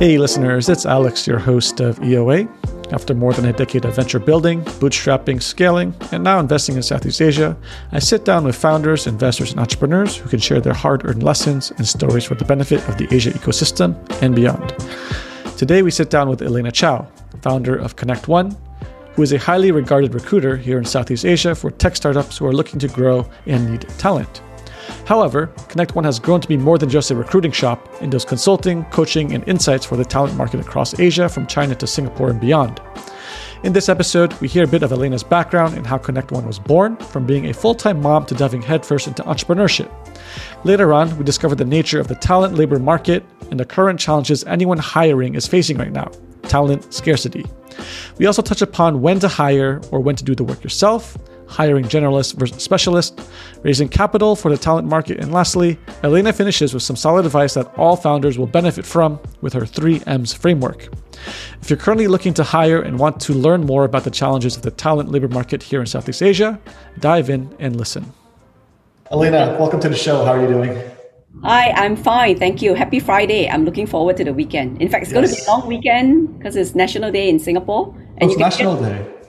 Hey, listeners, it's Alex, your host of EOA. After more than a decade of venture building, bootstrapping, scaling, and now investing in Southeast Asia, I sit down with founders, investors, and entrepreneurs who can share their hard earned lessons and stories for the benefit of the Asia ecosystem and beyond. Today, we sit down with Elena Chow, founder of Connect One, who is a highly regarded recruiter here in Southeast Asia for tech startups who are looking to grow and need talent. However, Connect One has grown to be more than just a recruiting shop and does consulting, coaching, and insights for the talent market across Asia from China to Singapore and beyond. In this episode, we hear a bit of Elena's background and how Connect One was born, from being a full time mom to diving headfirst into entrepreneurship. Later on, we discover the nature of the talent labor market and the current challenges anyone hiring is facing right now talent scarcity. We also touch upon when to hire or when to do the work yourself, hiring generalists versus specialists, raising capital for the talent market, and lastly, Elena finishes with some solid advice that all founders will benefit from with her 3M's framework. If you're currently looking to hire and want to learn more about the challenges of the talent labor market here in Southeast Asia, dive in and listen. Elena, welcome to the show. How are you doing? Hi, I'm fine. Thank you. Happy Friday. I'm looking forward to the weekend. In fact, it's yes. going to be a long weekend because it's National Day in Singapore. And oh, it's National Day.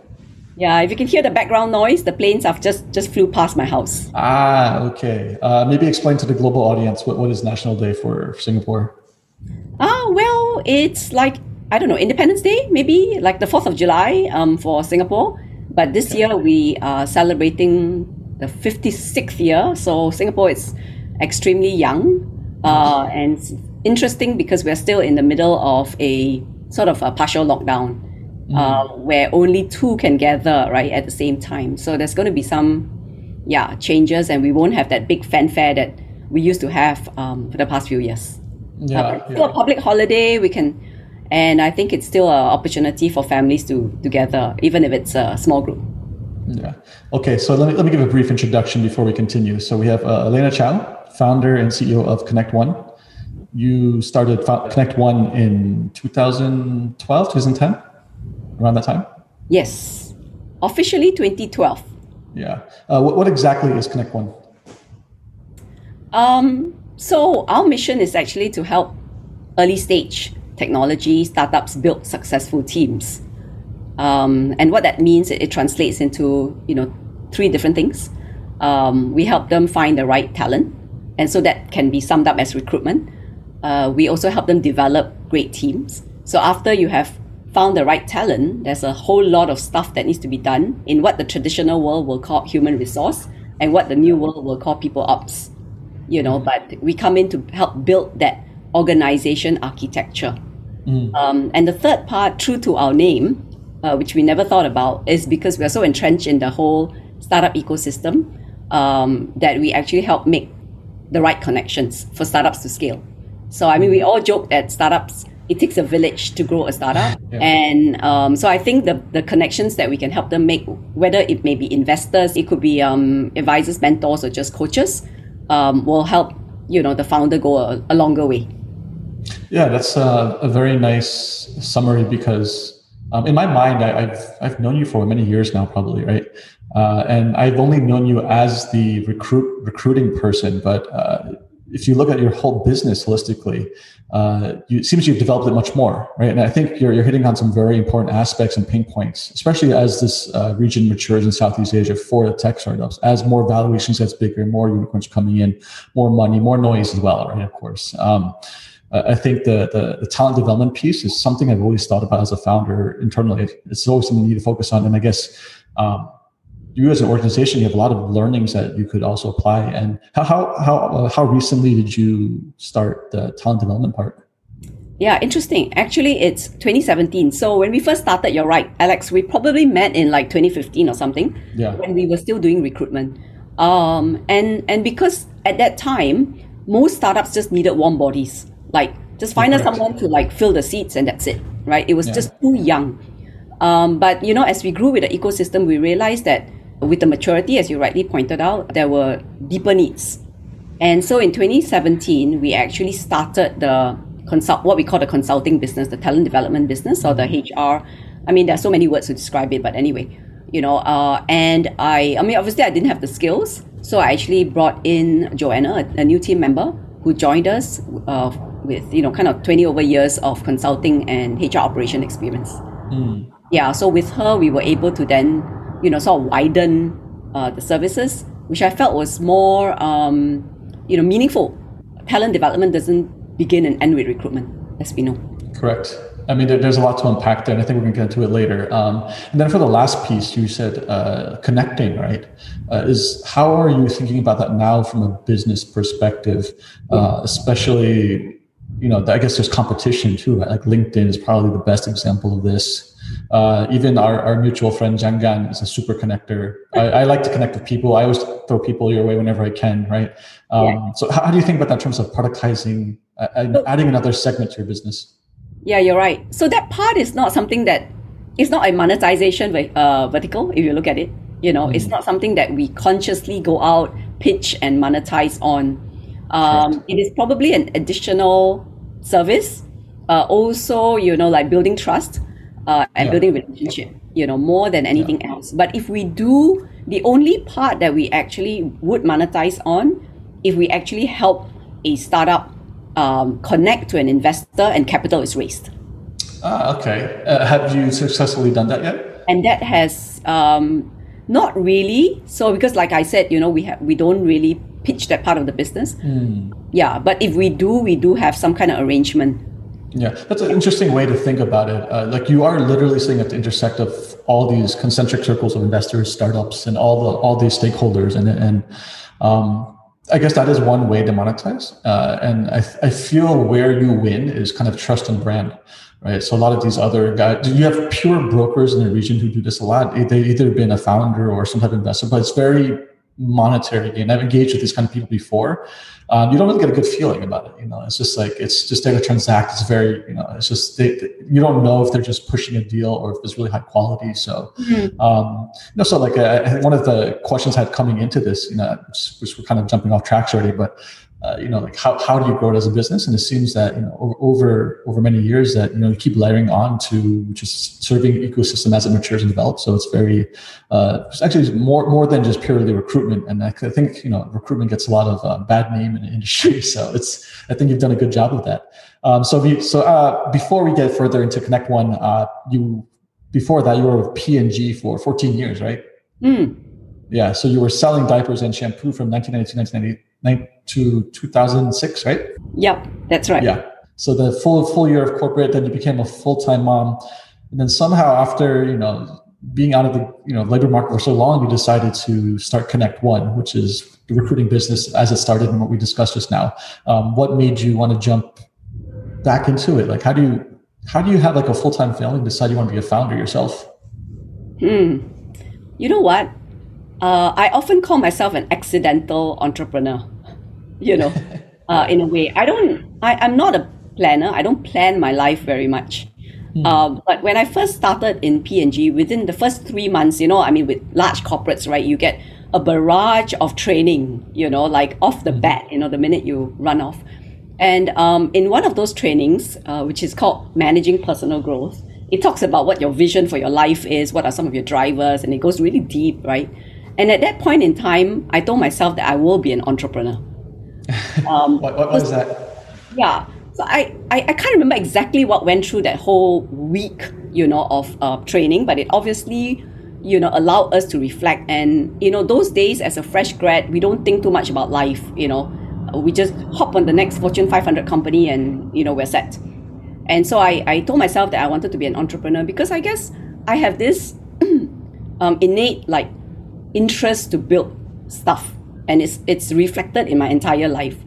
Yeah, if you can hear the background noise, the planes have just just flew past my house. Ah, okay. Uh, maybe explain to the global audience what, what is National Day for Singapore. Ah, well, it's like I don't know Independence Day, maybe like the Fourth of July um, for Singapore. But this okay. year we are celebrating the 56th year, so Singapore is extremely young uh, and interesting because we're still in the middle of a sort of a partial lockdown mm. uh, where only two can gather right at the same time. So there's going to be some, yeah, changes, and we won't have that big fanfare that we used to have um, for the past few years. Yeah, uh, still yeah. a public holiday. We can, and I think it's still an opportunity for families to together, even if it's a small group. Yeah. Okay. So let me let me give a brief introduction before we continue. So we have uh, Elena Chow, founder and CEO of Connect One. You started Connect One in 2012, 2010 around that time? Yes, officially 2012. Yeah. Uh, what, what, exactly is Connect One? Um, so, our mission is actually to help early stage technology startups build successful teams. Um, and what that means, it, it, translates into you know three different things. Um, we help them find the right talent, and so that can be summed up as recruitment. Uh, we also help them develop great teams. So after you have found the right talent, there's a whole lot of stuff that needs to be done in what the traditional world will call human resource and what the new world will call people ops. You know, but we come in to help build that organization architecture. Mm. Um, and the third part, true to our name, uh, which we never thought about, is because we're so entrenched in the whole startup ecosystem um, that we actually help make the right connections for startups to scale. So, I mean, we all joke that startups it takes a village to grow a startup. Yeah. And um, so I think the, the connections that we can help them make, whether it may be investors, it could be um, advisors, mentors, or just coaches, um, will help you know the founder go a, a longer way. Yeah, that's a, a very nice summary because um, in my mind, I, have I've known you for many years now, probably right, uh, and I've only known you as the recruit recruiting person, but. Uh, if you look at your whole business holistically, uh, you, it seems you've developed it much more, right? And I think you're, you're hitting on some very important aspects and pain points, especially as this uh, region matures in Southeast Asia for the tech startups. As more valuations gets bigger, more unicorns coming in, more money, more noise as well, right? Of course. Um, I think the, the, the talent development piece is something I've always thought about as a founder internally. It's always something you need to focus on, and I guess. Um, you as an organization, you have a lot of learnings that you could also apply. And how how how uh, how recently did you start the talent development part? Yeah, interesting. Actually, it's 2017. So when we first started, you're right, Alex. We probably met in like 2015 or something. Yeah. When we were still doing recruitment, um, and and because at that time most startups just needed warm bodies, like just find us someone to like fill the seats and that's it, right? It was yeah. just too young. Um, but you know, as we grew with the ecosystem, we realized that with the maturity, as you rightly pointed out, there were deeper needs. And so in 2017, we actually started the consult what we call the consulting business, the talent development business, or the HR. I mean, there are so many words to describe it, but anyway, you know. Uh, and I, I mean, obviously, I didn't have the skills, so I actually brought in Joanna, a, a new team member, who joined us uh, with you know kind of 20 over years of consulting and HR operation experience. Yeah, so with her, we were able to then you know sort of widen uh, the services, which I felt was more um, you know meaningful. Talent development doesn't begin and end with recruitment, as we know. Correct. I mean, there, there's a lot to unpack there, and I think going to get into it later. Um, and then for the last piece, you said uh, connecting, right? Uh, is how are you thinking about that now from a business perspective, uh, especially, you know, I guess there's competition too, right? Like LinkedIn is probably the best example of this. Uh, even our, our mutual friend Jangan is a super connector. I, I, like to connect with people. I always throw people your way whenever I can, right? Um, yeah. So how, how, do you think about that in terms of productizing uh, and adding another segment to your business? Yeah, you're right. So that part is not something that it's not a monetization uh, vertical. If you look at it, you know, mm. it's not something that we consciously go out, pitch, and monetize on. Um, it is probably an additional service. Uh, also, you know, like building trust uh, and yeah. building relationship. You know, more than anything yeah. else. But if we do, the only part that we actually would monetize on, if we actually help a startup um, connect to an investor and capital is raised. Ah, okay. Uh, have you successfully done that yet? And that has um, not really. So because, like I said, you know, we have we don't really pitch that part of the business. Mm. Yeah, but if we do, we do have some kind of arrangement. Yeah, that's an interesting way to think about it. Uh, like you are literally sitting at the intersect of all these concentric circles of investors, startups, and all the all these stakeholders, and and um, I guess that is one way to monetize. Uh, and I, I feel where you win is kind of trust and brand, right? So a lot of these other guys, you have pure brokers in the region who do this a lot. They've either been a founder or some type of investor, but it's very monetary gain. I've engaged with these kind of people before. Um, you don't really get a good feeling about it. You know, it's just like it's just to transact. It's very, you know, it's just they, they, you don't know if they're just pushing a deal or if it's really high quality. So, mm-hmm. um, you know, so like uh, one of the questions I had coming into this, you know, which we're kind of jumping off tracks already, but uh, you know, like how, how do you grow it as a business? And it seems that, you know, over, over, over many years that, you know, you keep layering on to just serving ecosystem as it matures and develops. So it's very, uh, it's actually more, more than just purely recruitment. And I think, you know, recruitment gets a lot of uh, bad name in the industry. So it's, I think you've done a good job of that. Um, so, we, so uh, before we get further into Connect One, uh, you, before that you were with P&G for 14 years, right? Mm. Yeah. So you were selling diapers and shampoo from 1990 to 1990 to 2006, right? Yep, that's right. Yeah. So the full full year of corporate, then you became a full time mom, and then somehow after you know being out of the you know labor market for so long, you decided to start Connect One, which is the recruiting business as it started and what we discussed just now. Um, what made you want to jump back into it? Like, how do you how do you have like a full time family and decide you want to be a founder yourself? Hmm. You know what? Uh, I often call myself an accidental entrepreneur you know, uh, in a way. I don't, I, I'm not a planner. I don't plan my life very much. Mm. Um, but when I first started in P&G, within the first three months, you know, I mean, with large corporates, right, you get a barrage of training, you know, like off the hmm. bat, you know, the minute you run off. And um, in one of those trainings, uh, which is called Managing Personal Growth, it talks about what your vision for your life is, what are some of your drivers, and it goes really deep, right? And at that point in time, I told myself that I will be an entrepreneur. Um, what, what, was that? Yeah. So I, I, I, can't remember exactly what went through that whole week, you know, of uh, training, but it obviously, you know, allowed us to reflect. And, you know, those days as a fresh grad, we don't think too much about life, you know. We just hop on the next Fortune 500 company and, you know, we're set. And so I, I told myself that I wanted to be an entrepreneur because I guess I have this um, innate, like, interest to build stuff and it's it's reflected in my entire life.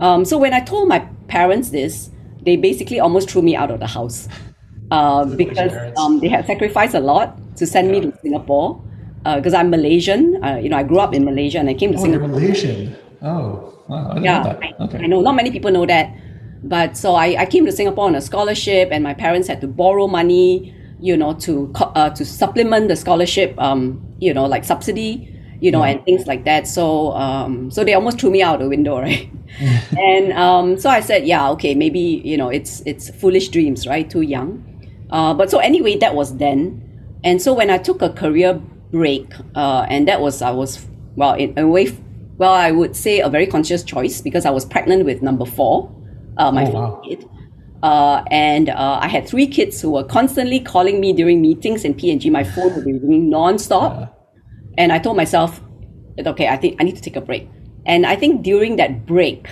Um, so when I told my parents this, they basically almost threw me out of the house uh, because um, they had sacrificed a lot to send yeah. me to Singapore because uh, I'm Malaysian. Uh, you know, I grew up in Malaysia and I came to oh, Singapore. You're Malaysian. Oh, wow. I yeah, know I, okay. I know not many people know that. But so I, I came to Singapore on a scholarship, and my parents had to borrow money, you know, to uh, to supplement the scholarship, um, you know, like subsidy you know, and things like that. So, um, so they almost threw me out the window, right? and um, so I said, yeah, okay, maybe you know, it's it's foolish dreams, right? Too young. Uh, but so anyway, that was then. And so when I took a career break, uh, and that was I was well in a way, well I would say a very conscious choice because I was pregnant with number four. uh, my Oh, wow. kid. Uh, and uh, I had three kids who were constantly calling me during meetings in P&G. My phone would be ringing nonstop. And I told myself, okay, I think I need to take a break. And I think during that break,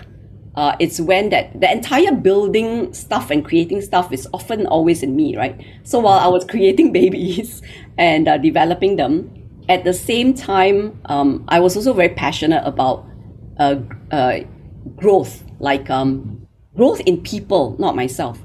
uh, it's when that the entire building stuff and creating stuff is often always in me, right? So while I was creating babies and uh, developing them, at the same time, um, I was also very passionate about uh, uh, growth, like um, growth in people, not myself.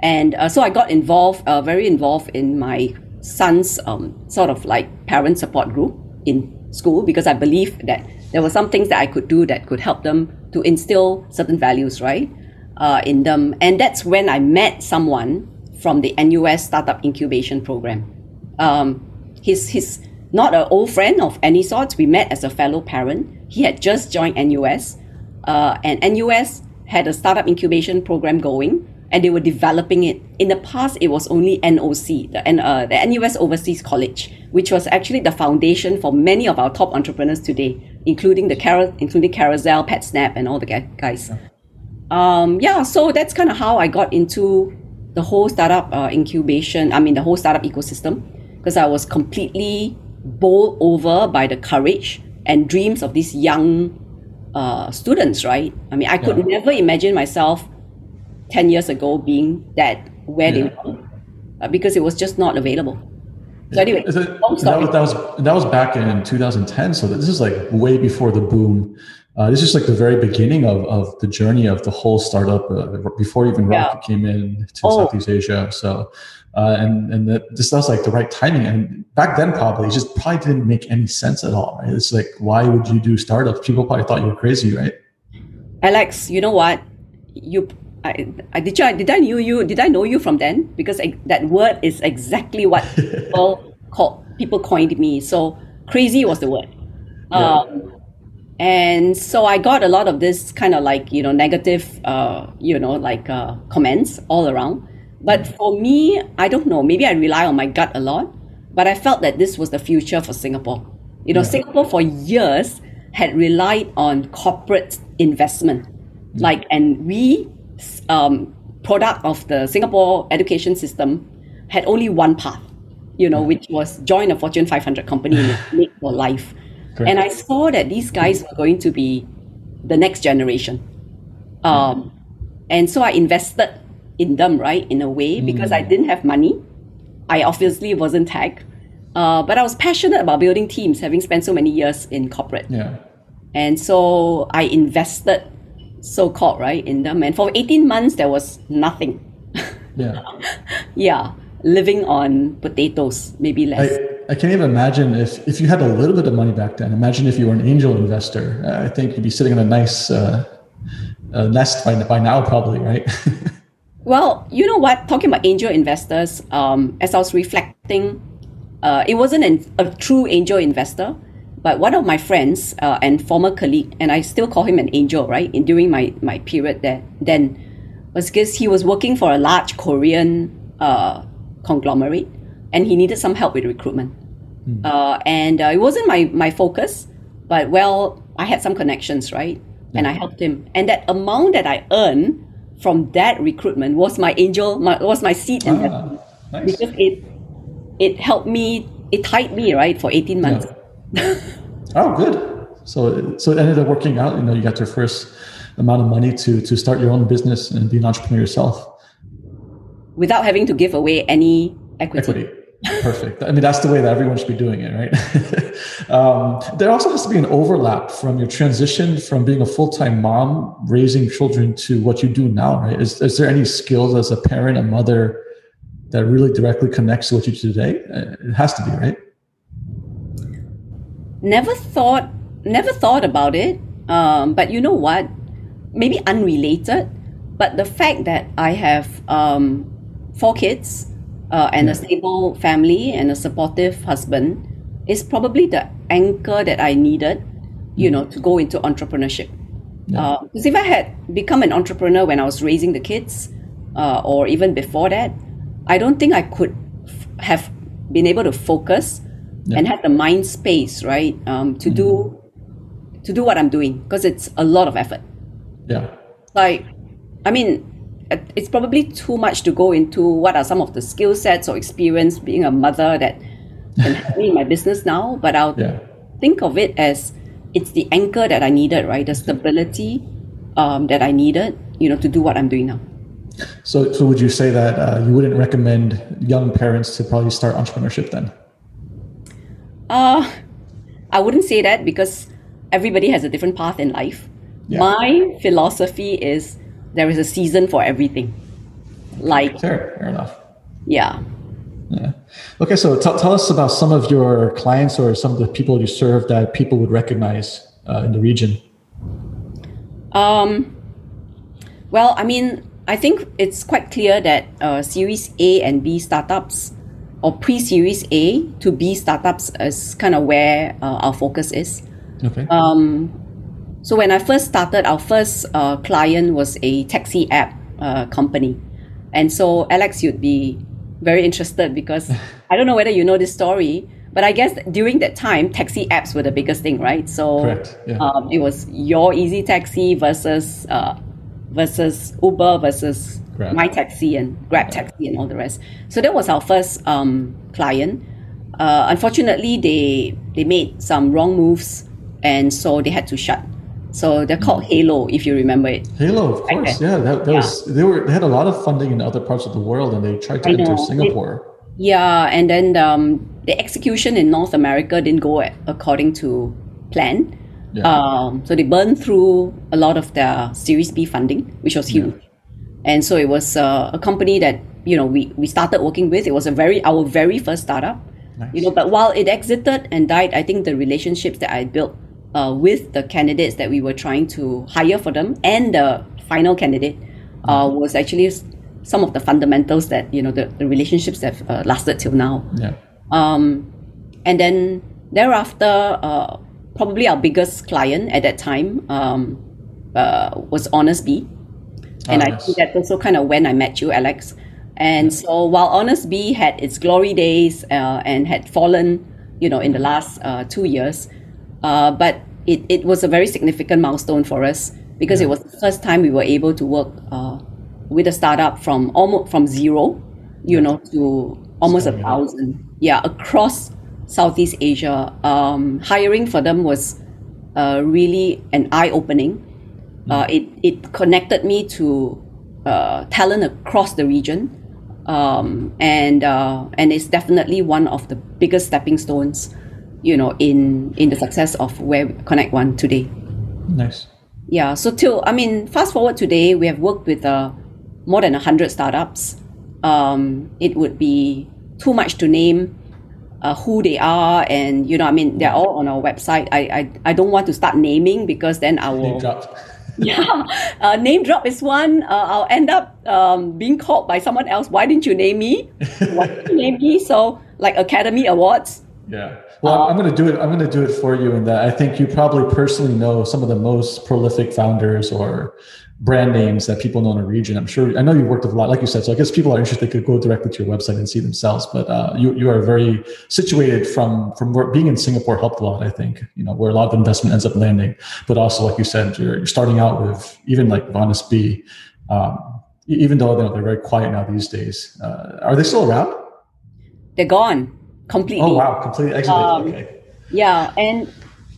And uh, so I got involved, uh, very involved in my son's um, sort of like parent support group in school because I believe that there were some things that I could do that could help them to instill certain values, right, uh, in them. And that's when I met someone from the NUS Startup Incubation Program. Um, he's, he's not an old friend of any sort. We met as a fellow parent. He had just joined NUS, uh, and NUS had a startup incubation program going, and they were developing it. In the past, it was only NOC, the, N- uh, the NUS Overseas College, which was actually the foundation for many of our top entrepreneurs today, including the Cara- including Carousell, PetSnap, and all the gu- guys. Um, yeah, so that's kind of how I got into the whole startup uh, incubation. I mean, the whole startup ecosystem, because I was completely bowled over by the courage and dreams of these young uh, students. Right? I mean, I could Yeah. never imagine myself ten years ago being that where they Yeah. were, uh, because it was just not available. So anyway, it- that, was, that was that was back in 2010. So this is like way before the boom. Uh, this is like the very beginning of, of the journey of the whole startup uh, before even Yeah. Rocket came in to Oh. Southeast Asia. So uh, and and that, this was like the right timing. And back then, probably it just probably didn't make any sense at all. Right? It's like why would you do startups? People probably thought you were crazy, right? Alex, you know what? You, I, I did you, did I knew you? Did I know you from then? Because ex- that word is exactly what people called people coined me. So crazy was the word. Um, and so I got a lot of this kind of like you know negative, uh, you know, like uh, comments all around. But for me, I don't know. Maybe I rely on my gut a lot. But I felt that this was the future for Singapore. You know, Singapore for years had relied on corporate investment, like, and we, um, product of the Singapore education system, had only one path. You know, which was join a Fortune 500 company and make your life. Correct. And I saw that these guys were going to be the next generation. Um, and so I invested in them, right, in a way, because I didn't have money. I obviously wasn't tech. Uh, but I was passionate about building teams, having spent so many years in corporate. Yeah. And so I invested, so called, right, in them. And for 18 months, there was nothing. Yeah. Yeah, living on potatoes, maybe less. I, I can't even imagine if, if you had a little bit of money back then. Imagine if you were an angel investor. I think you'd be sitting in a nice uh, uh, nest by, by now, probably, right? Well, you know what? Talking about angel investors, um, as I was reflecting, uh, it wasn't an, a true angel investor, but one of my friends uh, and former colleague, and I still call him an angel, right? In during my my period there, then was because he was working for a large Korean uh, conglomerate, and he needed some help with recruitment. Uh, and uh, it wasn't my my focus, but well, I had some connections, right? And I helped him, and that amount that I earned from that recruitment was my angel, my, was my seed ah, nice. because it it helped me, it tied me right for eighteen months. Oh, good. So, so it ended up working out. You know, you got your first amount of money to to start your own business and be an entrepreneur yourself. without having to give away any equity. Equity. Perfect. I mean, that's the way that everyone should be doing it, right? um, there also has to be an overlap from your transition from being a full time mom, raising children, to what you do now, right? Is, is there any skills as a parent, a mother, that really directly connects to what you do today? It has to be, right? Never thought, never thought about it. Um, but you know what? Maybe unrelated. But the fact that I have um, four kids uh, and a stable family and a supportive husband is probably the anchor that I needed, you know, to go into entrepreneurship. Because if I had become an entrepreneur when I was raising the kids, uh, or even before that, I don't think I could f- have been able to focus and have the mind space, right, um, to do to do what I'm doing because it's a lot of effort. Yeah. Like I mean, uh, it's probably too much to go into what are some of the skill sets or experience being a mother that can help me in my business now. But I'll Yeah. think of it as it's the anchor that I needed, right? The stability um, that I needed, you know, to do what I'm doing now. So, so would you say that uh, you wouldn't recommend young parents to probably start entrepreneurship then? Uh, I wouldn't say that because everybody has a different path in life. Yeah. My philosophy is there is a season for everything. Like, Fair, fair enough. yeah. Yeah. Okay, so t- tell us about some of your clients or some of the people you serve that people would recognize uh, in the region. Um, well, I mean, I think it's quite clear that uh, Series A and B startups, or pre-Series A to B startups, is kind of where uh, our focus is. Okay. Um, so when I first started, our first uh, client was a taxi app uh, company, and so Alex, you'd be very interested because I don't know whether you know this story, but I guess during that time, taxi apps were the biggest thing, right? So Correct, yeah. um, it was your Easy Taxi versus uh, versus Uber versus Grab. My Taxi and Grab Taxi and all the rest. So that was our first um, client. Uh, unfortunately, they they made some wrong moves, and so they had to shut. So they're called Hailo, if you remember it. Hailo, of course. Yeah, that, that Yeah. was they were they had a lot of funding in other parts of the world, and they tried to I enter know. Singapore. Yeah, and then um, the execution in North America didn't go according to plan. Yeah. Um, so they burned through a lot of their Series B funding, which was huge. And so it was uh, a company that you know we, we started working with. It was a very our very first startup. Nice. You know, but while it exited and died, I think the relationships that I built uh, with the candidates that we were trying to hire for them and the final candidate uh, was actually some of the fundamentals that you know the, the relationships that have uh, lasted till now. Yeah. Um, and then thereafter, uh, probably our biggest client at that time um, uh, was Honest Bee. And Ah, I think that's also kind of when I met you, Alex. And so while Honest Bee had its glory days uh, and had fallen, you know, in the last uh, two years, uh, but it, it was a very significant milestone for us because it was the first time we were able to work uh, with a startup from almost from zero, you know, to almost a it up. thousand. Yeah, across Southeast Asia. Um, hiring for them was uh, really an eye opening. Uh, it, it connected me to uh, talent across the region. Um, and uh, and it's definitely one of the biggest stepping stones, you know, in in the success of where Connect One today. Nice. Yeah. So till I mean, fast forward today, we have worked with uh, more than hundred startups. Um, it would be too much to name uh, who they are, and you know, I mean, they're all on our website. I I, I don't want to start naming because then I will yeah, uh, name drop is one. Uh, I'll end up um, being called by someone else. Why didn't you name me? Why didn't you name me? So like Academy Awards. Yeah. Well, I'm going to do it. I'm going to do it for you in that I think you probably personally know some of the most prolific founders or brand names that people know in a region. I'm sure. I know you worked with a lot, like you said. So I guess people are interested They could go directly to your website and see themselves. But uh, you you are very situated from from where being in Singapore helped a lot. I think you know where a lot of investment ends up landing. But also, like you said, you're, you're starting out with even like Honest Bee. Um, even though you know, they're very quiet now these days, uh, are they still around? They're gone completely. Oh wow, completely. Um, okay. Yeah, and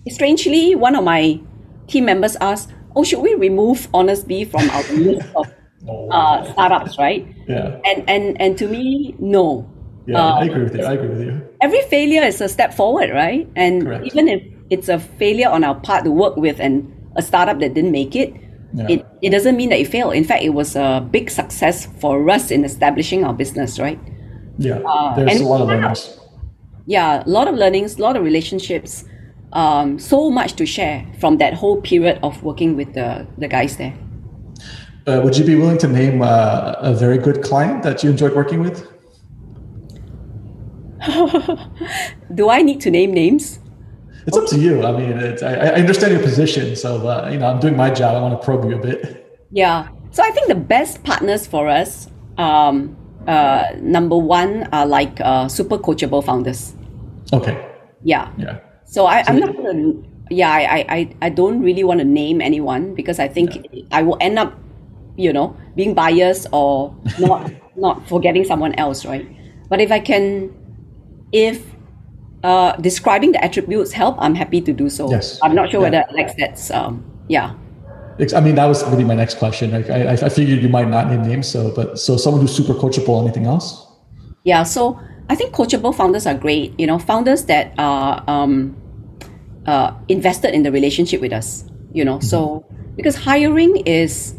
strangely, one of my team members asked, "Oh, should we remove Honest Bee from our list of Oh, uh, startups?" Right? yeah. And and and to me, no. Yeah, Uh, I agree with you. I agree with you. every failure is a step forward, right? And Correct. even if it's a failure on our part to work with and a startup that didn't make it, Yeah. it, it doesn't mean that it failed. In fact, it was a big success for us in establishing our business, right? Yeah, Uh, there's a lot of learnings. Yeah, a lot of learnings, a lot of relationships, um, so much to share from that whole period of working with the, the guys there. Uh, would you be willing to name uh, a very good client that you enjoyed working with? Do I need to name names? It's up to you. I mean, it's, I, I understand your position, so uh, you know I'm doing my job. I want to probe you a bit. Yeah. So I think the best partners for us, um, uh, number one, are like uh, super coachable founders. Okay. Yeah. Yeah. So I, I'm not gonna. Yeah, I, I, I- don't really want to name anyone because I think I will end up you know, being biased or not not forgetting someone else, right? But if I can, if uh, describing the attributes help, I'm happy to do so. Yes. I'm not sure Yeah. whether Alex, that's um, yeah. I mean, that was be my next question. Like, I, I figured you might not name names, so but so someone who's super coachable. Anything else? Yeah, so I think coachable founders are great. You know, founders that are um, uh, invested in the relationship with us. You know, so because hiring is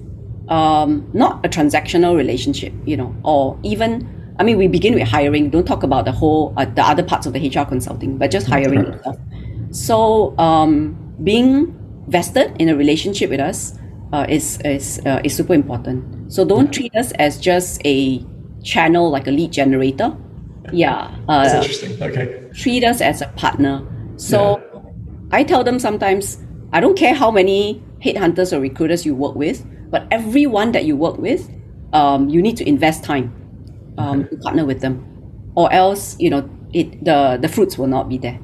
um, not a transactional relationship. You know, or even I mean, we begin with hiring. Don't talk about the whole uh, the other parts of the HR consulting, but just hiring itself. So um, being vested in a relationship with us uh, is is uh, is super important. So don't treat us as just a channel like a lead generator. Yeah, That's uh, interesting. Okay. treat us as a partner. So I tell them sometimes I don't care how many headhunters or recruiters you work with, but everyone that you work with, um, you need to invest time um, to partner with them, or else you know it the the fruits will not be there.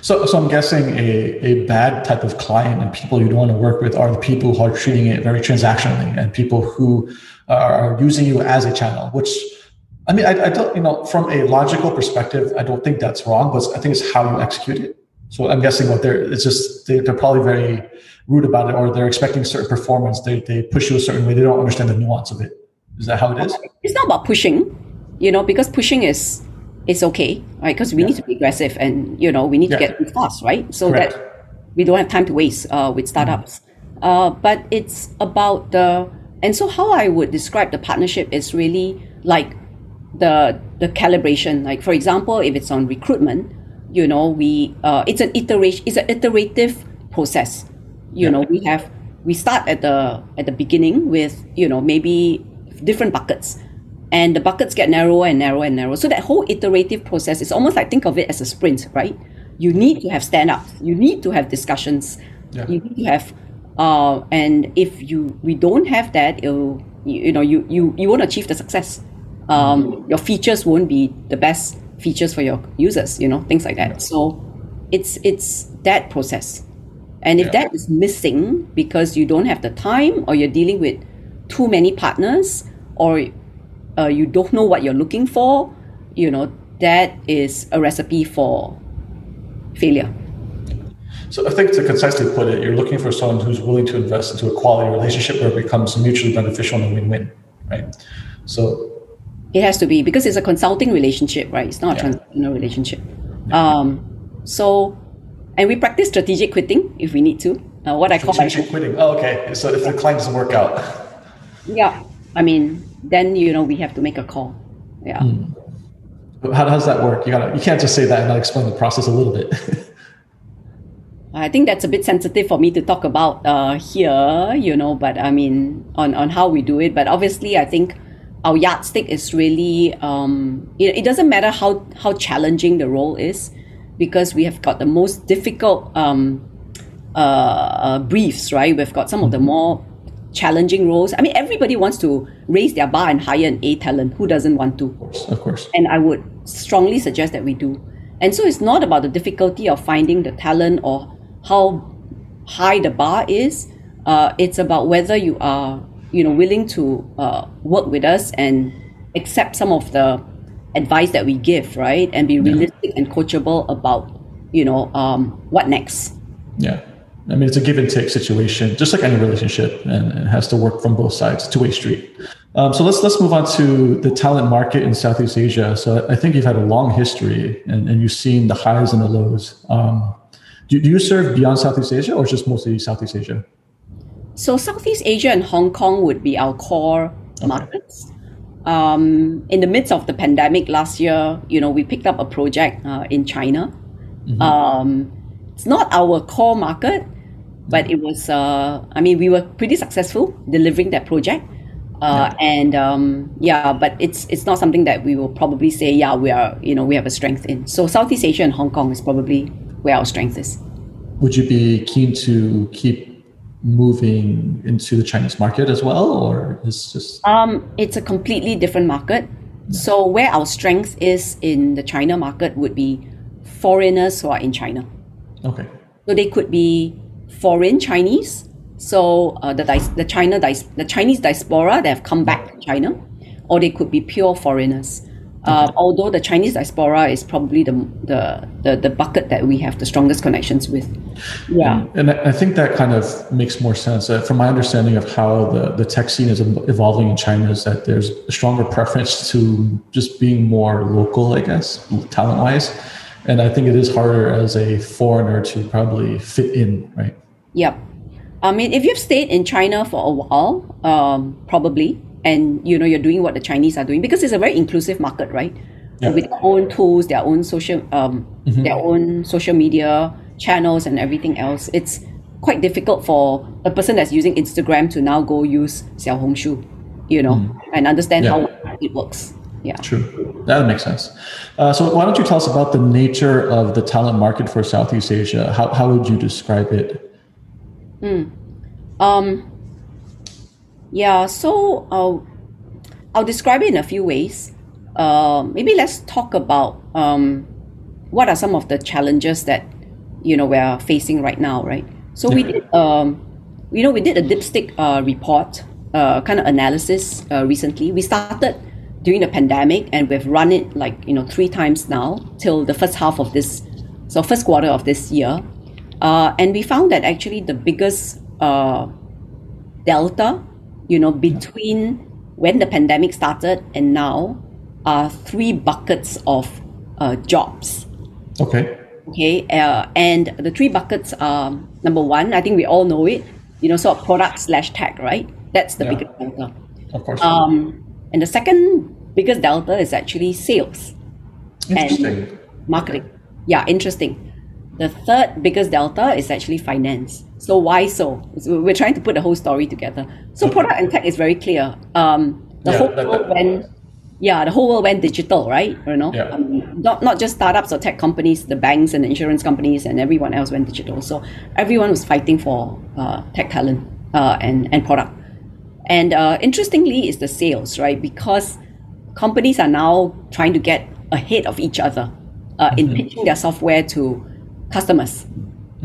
So, so I'm guessing a, a bad type of client and people you don't want to work with are the people who are treating it very transactionally and people who are using you as a channel, which I mean, I, I don't, you know, from a logical perspective, I don't think that's wrong, but I think it's how you execute it. So I'm guessing what they're, it's just, they, they're probably very rude about it or they're expecting certain performance. They, they push you a certain way. They don't understand the nuance of it. Is that how it is? It's not about pushing, you know, because pushing is is okay, right? Because we need to be aggressive and you know we need to get fast, right? So Correct. that we don't have time to waste uh, with startups. Uh, but it's about the and so how I would describe the partnership is really like the the calibration. Like for example, if it's on recruitment, you know, we uh, it's an iteration, it's an iterative process. You Yeah. know, we have we start at the at the beginning with you know maybe different buckets and the buckets get narrower and narrower and narrower so that whole iterative process is almost like think of it as a sprint right you need to have stand-ups you need to have discussions Yeah. you need to have uh, and if you we don't have that you, you know you, you you won't achieve the success um, your features won't be the best features for your users you know things like that so it's it's that process and if Yeah. that is missing because you don't have the time or you're dealing with too many partners or uh, you don't know what you're looking for, you know, that is a recipe for failure. So I think to concisely put it, you're looking for someone who's willing to invest into a quality relationship where it becomes mutually beneficial and a win-win, right? So It has to be because it's a consulting relationship, right? It's not a transactional relationship. Um, so, and we practice strategic quitting if we need to. Uh, what I call strategic quitting. Oh, okay. So if the client doesn't work out, yeah, I mean, then you know we have to make a call. Yeah. how does that work? You gotta, you can't just say that and not explain the process a little bit. I think that's a bit sensitive for me to talk about uh, here, you know, but I mean, on, on how we do it. But obviously, I think our yardstick is really, um, it, it doesn't matter how, how challenging the role is because we have got the most difficult um, uh, uh, briefs, right? We've got some of the more challenging roles. I mean, everybody wants to raise their bar and hire an A talent. Who doesn't want to? of course. of course. and I would strongly suggest that we do. And so it's not about the difficulty of finding the talent or how high the bar is. Uh, it's about whether you are, you know, willing to uh, work with us and accept some of the advice that we give, right? And be realistic and coachable about, you know, um, what next. Yeah. I mean, it's a give and take situation, just like any relationship, and it has to work from both sides, two way street. Um, so let's let's move on to the talent market in Southeast Asia. So I think you've had a long history, and, and you've seen the highs and the lows. Um, do, do you serve beyond Southeast Asia, or just mostly Southeast Asia? So Southeast Asia and Hong Kong would be our core markets. Um, in the midst of the pandemic last year, you know, we picked up a project uh, in China. Um, it's not our core market, but it was. Uh, I mean, we were pretty successful delivering that project. Uh, And um, yeah, but it's it's not something that we will probably say. Yeah, we are. You know, we have a strength in. So Southeast Asia and Hong Kong is probably where our strength is. Would you be keen to keep moving into the Chinese market as well, or is just Um, it's a completely different market. So where our strength is in the China market would be foreigners who are in China. okay? So they could be foreign Chinese So uh, the the China the Chinese diaspora that have come back to China, or they could be pure foreigners. Uh, although the Chinese diaspora is probably the, the, the the bucket that we have the strongest connections with. Yeah, and I think that kind of makes more sense. Uh, from my understanding of how the, the tech scene is evolving in China, is that there's a stronger preference to just being more local, I guess, talent wise. And I think it is harder as a foreigner to probably fit in, right? Yep. I mean, if you've stayed in China for a while, um, probably and you know you're doing what the Chinese are doing because it's a very inclusive market, right? Yeah. With their own tools, their own social, um, mm-hmm. their own social media channels and everything else. It's quite difficult for a person that's using Instagram to now go use Xiaohongshu, you know, mm. and understand yeah. how it works. Yeah. True. That makes sense. Uh, so why don't you tell us about the nature of the talent market for Southeast Asia? How, how would you describe it? Mm. Um, yeah, so I'll, I'll describe it in a few ways. Uh, maybe let's talk about um, what are some of the challenges that you know we're facing right now, right? So we did, um, you know, we did a dipstick uh, report, uh, kind of analysis uh, recently. We started during the pandemic, and we've run it like you know three times now till the first half of this, so first quarter of this year, uh, and we found that actually the biggest uh, delta you know, between when the pandemic started and now are three buckets of uh, jobs. Okay. Okay. Uh, and the three buckets are number one, I think we all know it, you know, sort of product slash tech, right? That's the yeah. biggest delta. Of course. Um, and the second biggest delta is actually sales and marketing. Yeah, interesting. The third biggest delta is actually finance. So why so? We're trying to put the whole story together. So product and tech is very clear. Um, the yeah, whole that, world that, went, yeah, the whole world went digital, right? You know, yeah. um, not not just startups or tech companies, the banks and the insurance companies and everyone else went digital. So everyone was fighting for uh, tech talent uh, and and product. And uh, interestingly, is the sales, right? Because companies are now trying to get ahead of each other uh, in mm-hmm. pitching their software to customers,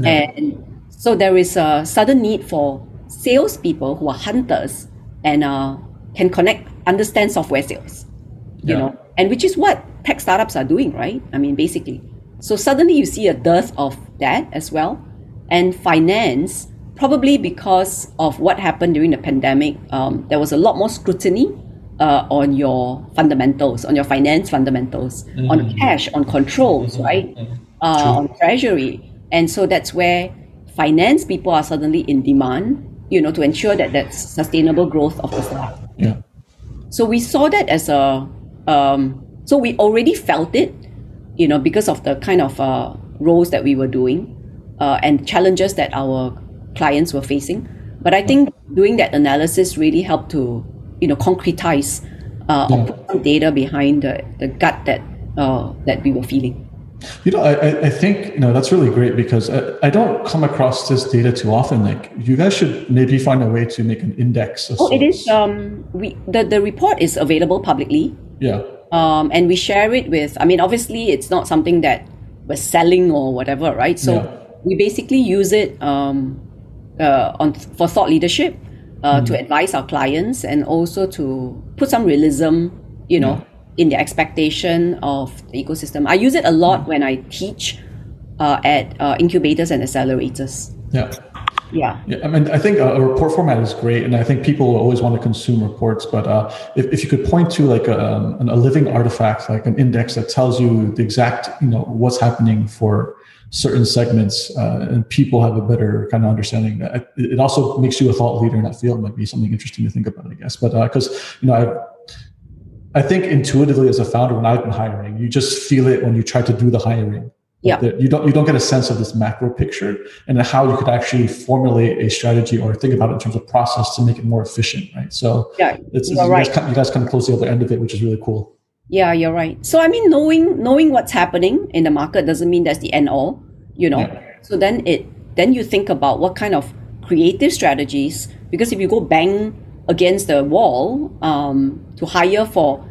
and so there is a sudden need for salespeople who are hunters and uh, can connect, understand software sales. You yeah. know, and which is what tech startups are doing, right? I mean, basically. So suddenly you see a dearth of that as well, and finance probably because of what happened during the pandemic. Um, there was a lot more scrutiny uh, on your fundamentals, on your finance fundamentals, mm-hmm. on cash, on controls, mm-hmm. right? Mm-hmm. Uh, on treasury, and so that's where finance people are suddenly in demand, you know, to ensure that that's sustainable growth of the startup. Yeah. So we saw that as a, um, so we already felt it, you know, because of the kind of uh, roles that we were doing uh, and challenges that our clients were facing. But I think doing that analysis really helped to, you know, concretize uh, yeah. or put some data behind the, the gut that uh, that we were feeling. You know, I, I think you know that's really great because I, I, don't come across this data too often. Like, you guys should maybe find a way to make an index. oh, it is. Um, we the the report is available publicly. Yeah. Um, and we share it with. I mean, obviously, it's not something that we're selling or whatever, right? So yeah. we basically use it um, uh, on for thought leadership, uh, mm. to advise our clients and also to put some realism, you know. Yeah in the expectation of the ecosystem. I use it a lot when I teach uh, at uh, incubators and accelerators. Yeah. Yeah. yeah. I mean, I think a, report format is great, and I think people always want to consume reports. But uh, if, if you could point to like a, um, a living artifact, like an index that tells you the exact, you know, what's happening for certain segments, uh, and people have a better kind of understanding. That it also makes you a thought leader in that field. Might be something interesting to think about, I guess. But because uh, you know, I've I think intuitively as a founder, when I've been hiring, you just feel it when you try to do the hiring. Yeah. You don't you don't get a sense of this macro picture and how you could actually formulate a strategy or think about it in terms of process to make it more efficient, right? So yeah, it's, you, right. guys come, you guys come close to the other end of it, which is really cool. Yeah, you're right. So I mean, knowing knowing what's happening in the market doesn't mean that's the end all, you know. Yeah. So then it then you think about what kind of creative strategies because if you go bang against the wall um, to hire for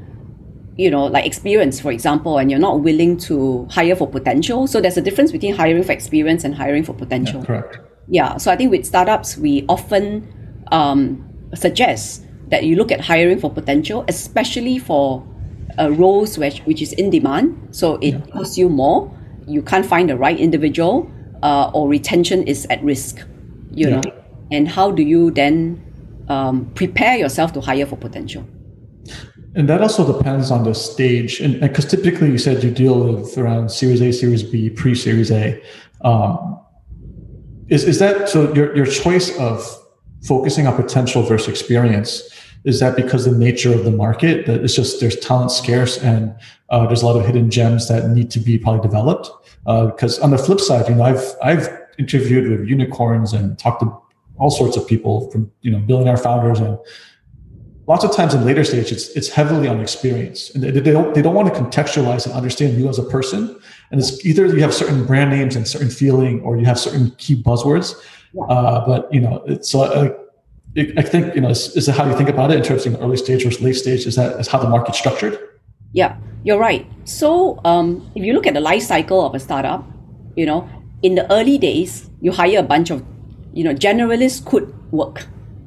you know like experience for example and you're not willing to hire for potential so there's a difference between hiring for experience and hiring for potential yeah, correct Yeah. So I think with startups, we often um, suggest that you look at hiring for potential, especially for uh, roles which, which is in demand. So it yeah. costs you more. You can't find the right individual, uh, or retention is at risk. You yeah. know, and how do you then um, prepare yourself to hire for potential? And that also depends on the stage, and because typically you said you deal with around Series A, Series B, pre-Series A. Um, is is that so? Your your choice of focusing on potential versus experience is that because the nature of the market that it's just there's talent scarce and uh, there's a lot of hidden gems that need to be probably developed. Because uh, on the flip side, you know, I've I've interviewed with unicorns and talked to all sorts of people from you know billionaire founders. And lots of times in later stage it's it's heavily on experience. And they, they don't they don't want to contextualize and understand you as a person. And it's either you have certain brand names and certain feeling or you have certain key buzzwords. Uh, but you know it's uh, I think you know is, is how you think about it in terms of early stage versus late stage? Is that is how the market's structured? Yeah you're right. So um, if you look at the life cycle of a startup you know in the early days you hire a bunch of you know generalists could work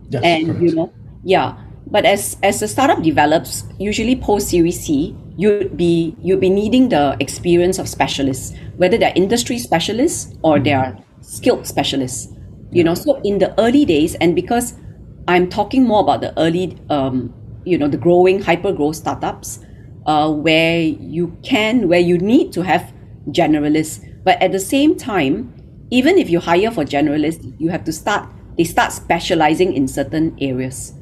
yes, and correct. you know yeah but as as the startup develops, usually post Series C, you'd be you'd be needing the experience of specialists, whether they're industry specialists or mm-hmm. they're skilled specialists. You know, so in the early days, and because I'm talking more about the early, um, you know, the growing hyper growth startups, uh, where you can, where you need to have generalists, but at the same time, even if you hire for generalists, you have to start. They start specializing in certain areas.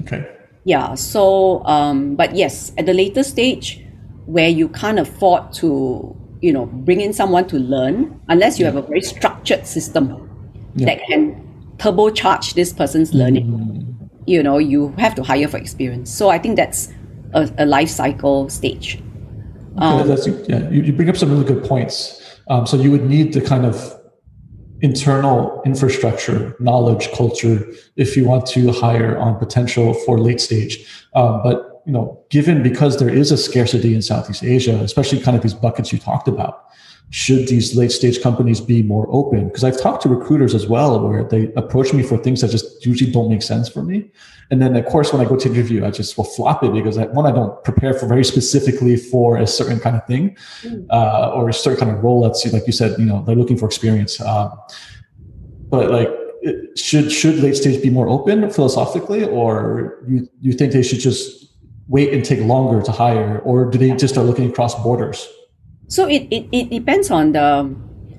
Okay. Yeah. So, um, but yes, at the later stage, where you can't afford to, you know, bring in someone to learn, unless you yeah. have a very structured system yeah. that can turbocharge this person's learning. Mm. You know, you have to hire for experience. So I think that's a, a life cycle stage. Um, that's, yeah, you, you bring up some really good points. Um, so you would need to kind of internal infrastructure, knowledge, culture, if you want to hire on potential for late stage. Um, but you know, given because there is a scarcity in Southeast Asia, especially kind of these buckets you talked about, should these late stage companies be more open? Because I've talked to recruiters as well, where they approach me for things that just usually don't make sense for me. And then, of course, when I go to interview, I just will flop it because I, one, I don't prepare for very specifically for a certain kind of thing mm. uh, or a certain kind of role. That's like you said, you know, they're looking for experience. Um, but like, should should late stage be more open philosophically, or you you think they should just wait and take longer to hire, or do they just start looking across borders? So it, it, it depends on the.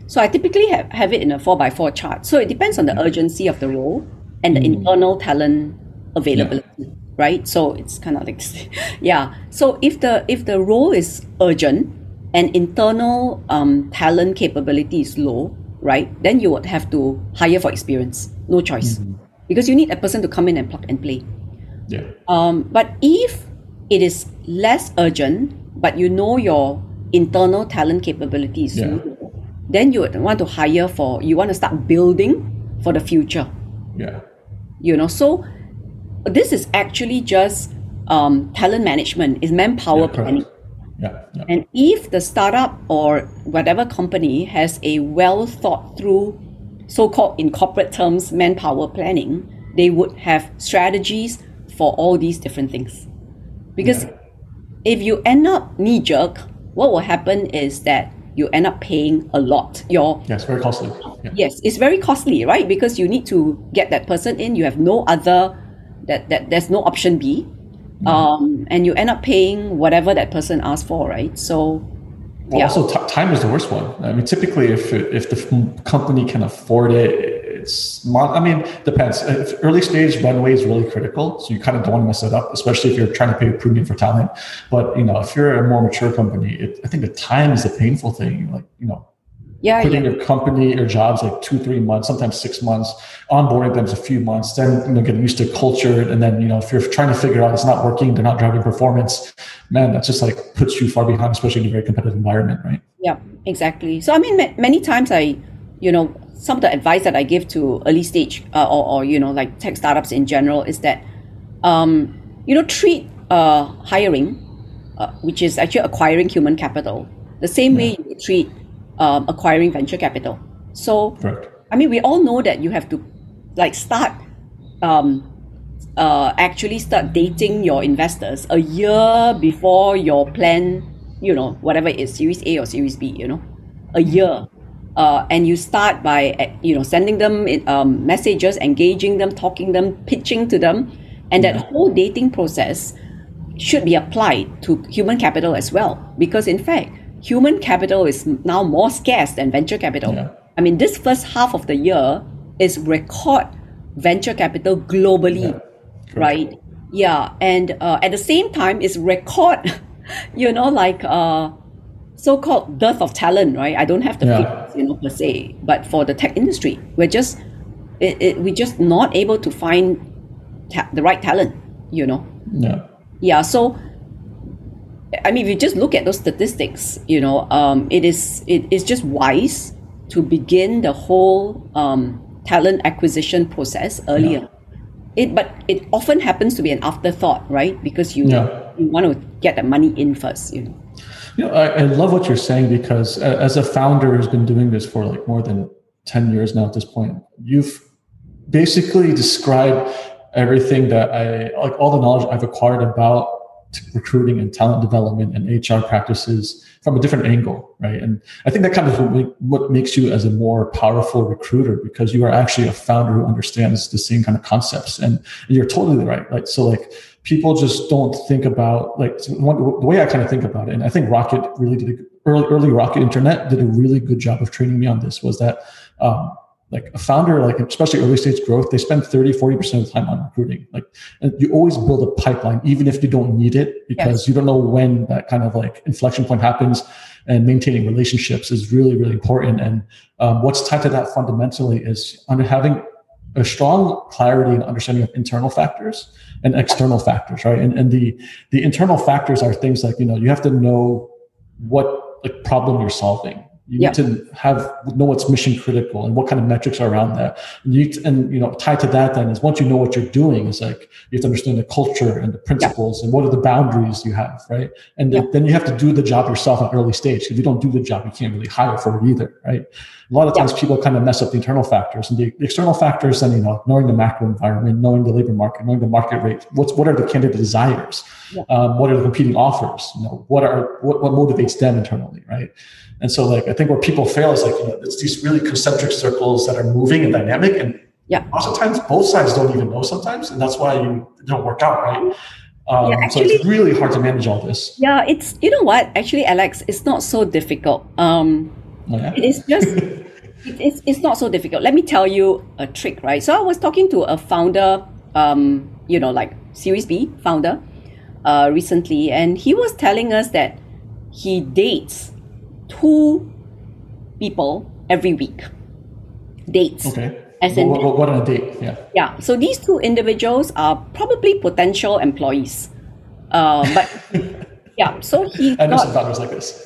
So I typically have, have it in a four by four chart. So it depends on the urgency of the role and the mm. internal talent availability, yeah. right? So it's kind of like, yeah. So if the if the role is urgent and internal um, talent capability is low, right? Then you would have to hire for experience. No choice, mm-hmm. because you need a person to come in and plug and play. Yeah. Um, but if it is less urgent, but you know your internal talent capabilities, yeah. then you would want to hire for. You want to start building for the future. Yeah. You know, so this is actually just um, talent management, is manpower yeah, planning. Yeah, yeah. And if the startup or whatever company has a well thought through, so called in corporate terms, manpower planning, they would have strategies for all these different things. Because yeah. if you end up knee jerk, what will happen is that you end up paying a lot. Your yes, very costly. Yeah. Yes, it's very costly, right? Because you need to get that person in. You have no other that, that there's no option B. Mm-hmm. Um, and you end up paying whatever that person asked for, right? So, well, yeah. Also, t- time is the worst one. I mean, typically, if if the company can afford it, it's. I mean, depends. Uh, if early stage runway is really critical, so you kind of don't want to mess it up, especially if you're trying to pay a premium for talent. But you know, if you're a more mature company, it, I think the time is the painful thing. Like you know, yeah, putting yeah. your company or jobs like two, three months, sometimes six months, onboarding them a few months, then you know getting used to culture, and then you know if you're trying to figure out it's not working, they're not driving performance, man, that just like puts you far behind, especially in a very competitive environment, right? Yeah, exactly. So I mean, many times I, you know, some of the advice that I give to early stage uh, or, or you know like tech startups in general is that, um, you know, treat uh, hiring, uh, which is actually acquiring human capital, the same yeah. way you treat um, acquiring venture capital. So, Correct. I mean, we all know that you have to like start um, uh, actually start dating your investors a year before your plan, you know, whatever it is, Series A or Series B, you know, a year. Uh, and you start by, uh, you know, sending them um, messages, engaging them, talking them, pitching to them. And that whole dating process should be applied to human capital as well. Because in fact, human capital is now more scarce than venture capital. Yeah. I mean, this first half of the year is record venture capital globally, Yeah. right? Yeah, and uh, at the same time, it's record, you know, like uh, so-called dearth of talent, right? I don't have the Yeah. you know, per se, but for the tech industry, we're just it, it, we're just not able to find ta- the right talent, you know. Yeah. Yeah, so I mean, if you just look at those statistics, you know, um, it is it is just wise to begin the whole um, talent acquisition process earlier. It, but it often happens to be an afterthought, right? Because you Yeah. you want to get the money in first, you know. You know, I, I love what you're saying because uh, as a founder who's been doing this for like more than 10 years now at this point, you've basically described everything that I like all the knowledge I've acquired about recruiting and talent development and HR practices from a different angle, right? And I think that kind of what, what makes you as a more powerful recruiter because you are actually a founder who understands the same kind of concepts. And, you're totally right. Like so, like people just don't think about like one, the way I kind of think about it. And I think Rocket really did a, early early Rocket Internet did a really good job of training me on this. Was that um, like a founder, like especially early stage growth, they spend 30, 40% of the time on recruiting. Like, and you always build a pipeline, even if you don't need it, because Yes. you don't know when that kind of like inflection point happens. And maintaining relationships is really, really important. And um, what's tied to that fundamentally is under having a strong clarity and understanding of internal factors and external factors, right? And and the the internal factors are things like you know you have to know what like problem you're solving. You Yeah. need to have know what's mission critical and what kind of metrics are around that. And you to- and you know tied to that then is once you know what you're doing is like you have to understand the culture and the principles and what are the boundaries you have, right? And Yeah. then you have to do the job yourself at early stage. If you don't do the job, you can't really hire for it either, right? A lot of Yeah. times people kind of mess up the internal factors and the, the external factors. Then you know knowing the macro environment, knowing the labor market, knowing the market rate. What's what are the candidate desires? Yeah. Um, what are the competing offers? You know what are what, what motivates them internally, right? And so like I think where people fail is like you know it's these really concentric circles that are moving and dynamic and Yeah. lots of times both sides don't even know sometimes and that's why you don't work out right. Um, Yeah, so it's really hard to manage all this. Yeah, it's you know what? Actually, Alex, it's not so difficult. Um, yeah? It is just it, it's, it's not so difficult. Let me tell you a trick, right? So I was talking to a founder, um, you know, like Series B founder, uh, recently, and he was telling us that he dates two people every week. Dates. Okay. As in- what, what, a date? Yeah. Yeah. So these two individuals are probably potential employees. Uh, but yeah, so he I know some got founders like this.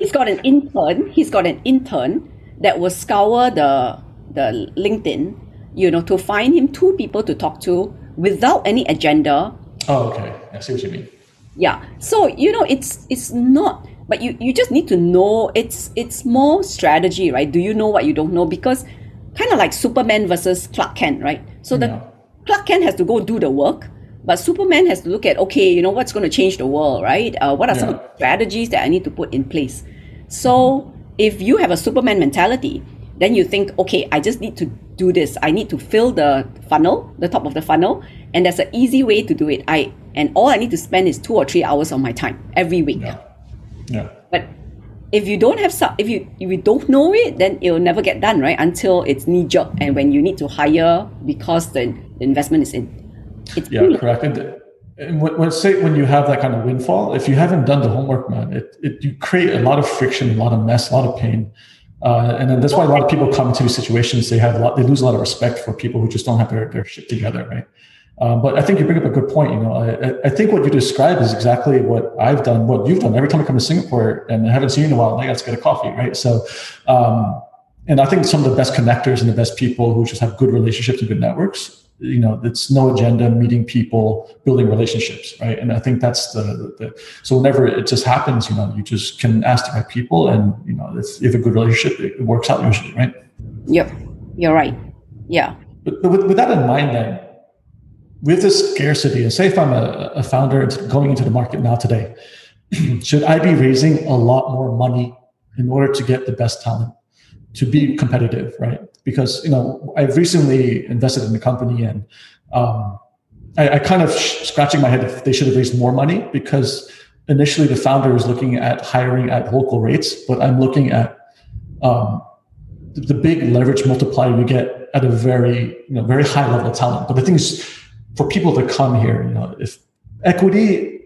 He's got an intern. He's got an intern that will scour the the LinkedIn, you know, to find him two people to talk to without any agenda. Oh, okay. I see what you mean. Yeah. So you know, it's it's not. But you you just need to know. It's it's more strategy, right? Do you know what you don't know? Because kind of like Superman versus Clark Kent, right? So the Yeah. Clark Kent has to go do the work, but Superman has to look at okay, you know what's going to change the world, right? Uh, what are some strategies that I need to put in place? So if you have a Superman mentality, then you think, okay, I just need to do this. I need to fill the funnel, the top of the funnel, and there's an easy way to do it. I and all I need to spend is two or three hours of my time every week. Yeah. Yeah. But if you don't have if you if you don't know it, then it'll never get done, right? Until it's knee jerk, and when you need to hire because the investment is in. It's Yeah, correct. And, and when, when say when you have that kind of windfall, if you haven't done the homework, man, it, it you create a lot of friction, a lot of mess, a lot of pain, uh, and then that's why a lot of people come into these situations. They have a lot, they lose a lot of respect for people who just don't have their, their shit together, right? Um, but I think you bring up a good point. You know, I, I think what you describe is exactly what I've done, what you've done. Every time I come to Singapore and I haven't seen you in a while, I got to get a coffee, right? So, um, and I think some of the best connectors and the best people who just have good relationships and good networks you know it's no agenda meeting people building relationships right and i think that's the, the so whenever it just happens you know you just can ask the right people and you know if you have a good relationship it works out usually right Yep. You're right. Yeah. But, but with, with that in mind, then, with this scarcity, and say if I'm a, a founder going into the market now today, should I be raising a lot more money in order to get the best talent to be competitive, right? Because you know I've recently invested in the company and um, I, I, kind of sh- scratching my head if they should have raised more money because initially the founder is looking at hiring at local rates, but I'm looking at um, the, the big leverage multiplier you get at a very you know very high level of talent. But the thing is, for people to come here, you know, if equity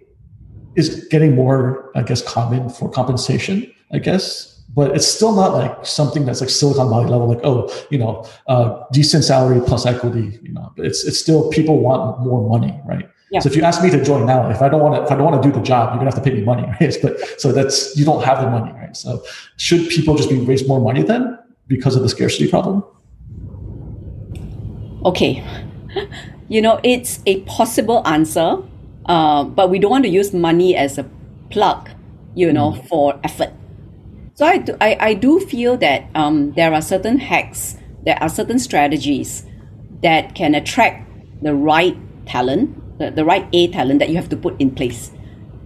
is getting more, I guess, common for compensation, I guess. But it's still not like something that's like Silicon Valley level, like oh, you know, uh, decent salary plus equity. You know, it's it's still people want more money, right? Yeah. So if you ask me to join now, if I don't want to, if I don't want to do the job, you're gonna have to pay me money, right? But so that's you don't have the money, right? So should people just be raised more money then because of the scarcity problem? Okay, you know, it's a possible answer uh, but we don't want to use money as a plug, you know, mm. for effort. So I do, I, I do feel that um, there are certain hacks, there are certain strategies that can attract the right talent, the, the right A talent that you have to put in place.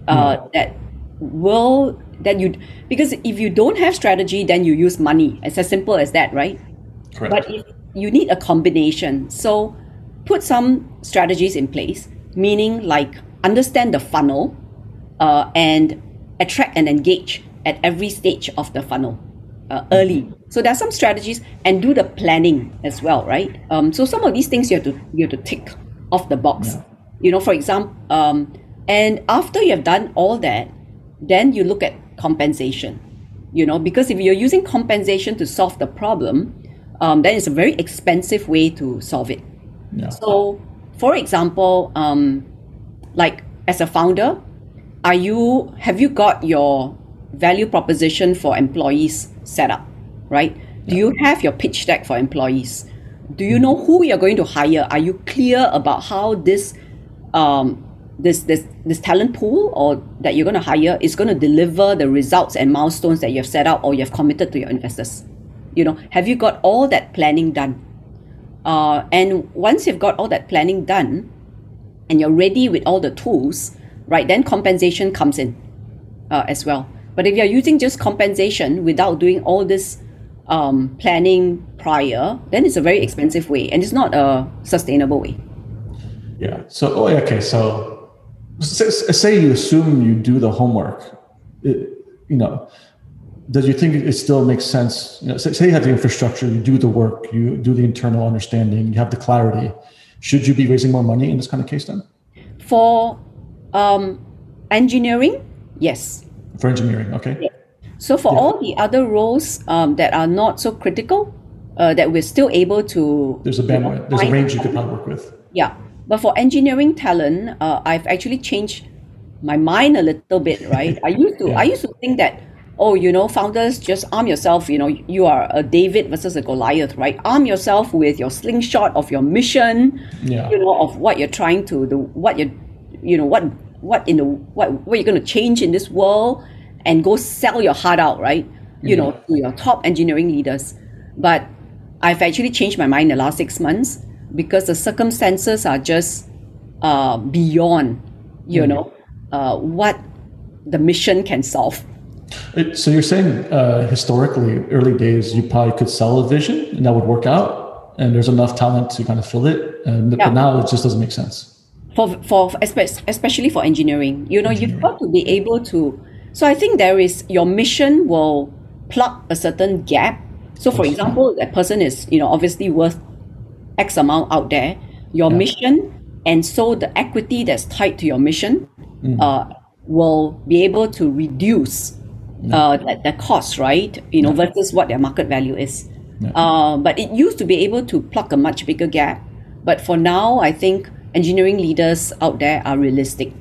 Uh, mm. That will that you because if you don't have strategy, then you use money. It's as simple as that, right? Correct. But if you need a combination, so put some strategies in place, meaning like understand the funnel uh, and attract and engage at every stage of the funnel uh, early. So there are some strategies and do the planning as well, right? Um, so some of these things you have to you have to tick off the box. Yeah. You know, for example, um, and after you have done all that, then you look at compensation. You know, because if you're using compensation to solve the problem, um, then it's a very expensive way to solve it. Yeah. So, for example, um, like as a founder are you have you got your value proposition for employees set up right? Do you have your pitch deck for employees? Do you know who you're going to hire? Are you clear about how this um, this this this talent pool or that you're going to hire is going to deliver the results and milestones that you have set out or you have committed to your investors? You know have you got all that planning done? Uh, and once you've got all that planning done and you're ready with all the tools, right, then compensation comes in uh, as well. But if you're using just compensation without doing all this um, planning prior, then it's a very expensive way and it's not a sustainable way. Yeah. So, oh, okay. So, say you assume you do the homework, it, you know, does you think it still makes sense? You know, say, say you have the infrastructure, you do the work, you do the internal understanding, you have the clarity should you be raising more money in this kind of case then? For um, engineering, yes. For engineering, okay. Yeah. So for yeah. all the other roles um, that are not so critical, uh, that we're still able to. There's a bandwidth. There's a range you could probably work with. Yeah, but for engineering talent, uh, I've actually changed my mind a little bit. Right, I used to yeah. I used to think that oh, you know, founders, just arm yourself. You know, you are a David versus a Goliath, right? Arm yourself with your slingshot of your mission, yeah. you know, of what you're trying to do, what you're, you know, what what in the what what you're going to change in this world, and go sell your heart out, right? You know, to your top engineering leaders. But I've actually changed my mind in the last six months because the circumstances are just uh, beyond, you mm know, uh, what the mission can solve. So you're saying uh, historically, early days, you probably could sell a vision and that would work out, and there's enough talent to kind of fill it. And, yeah. But now it just doesn't make sense. For for especially for engineering, you know, you've got to be able to. So I think there is your mission will plug a certain gap. So for example, that person is you know obviously worth X amount out there. Your yeah. mission and so the equity that's tied to your mission mm. uh, will be able to reduce uh, that, that cost, right? You know, versus what their market value is. Uh, but it used to be able to plug a much bigger gap. But for now, I think engineering leaders out there are realistic.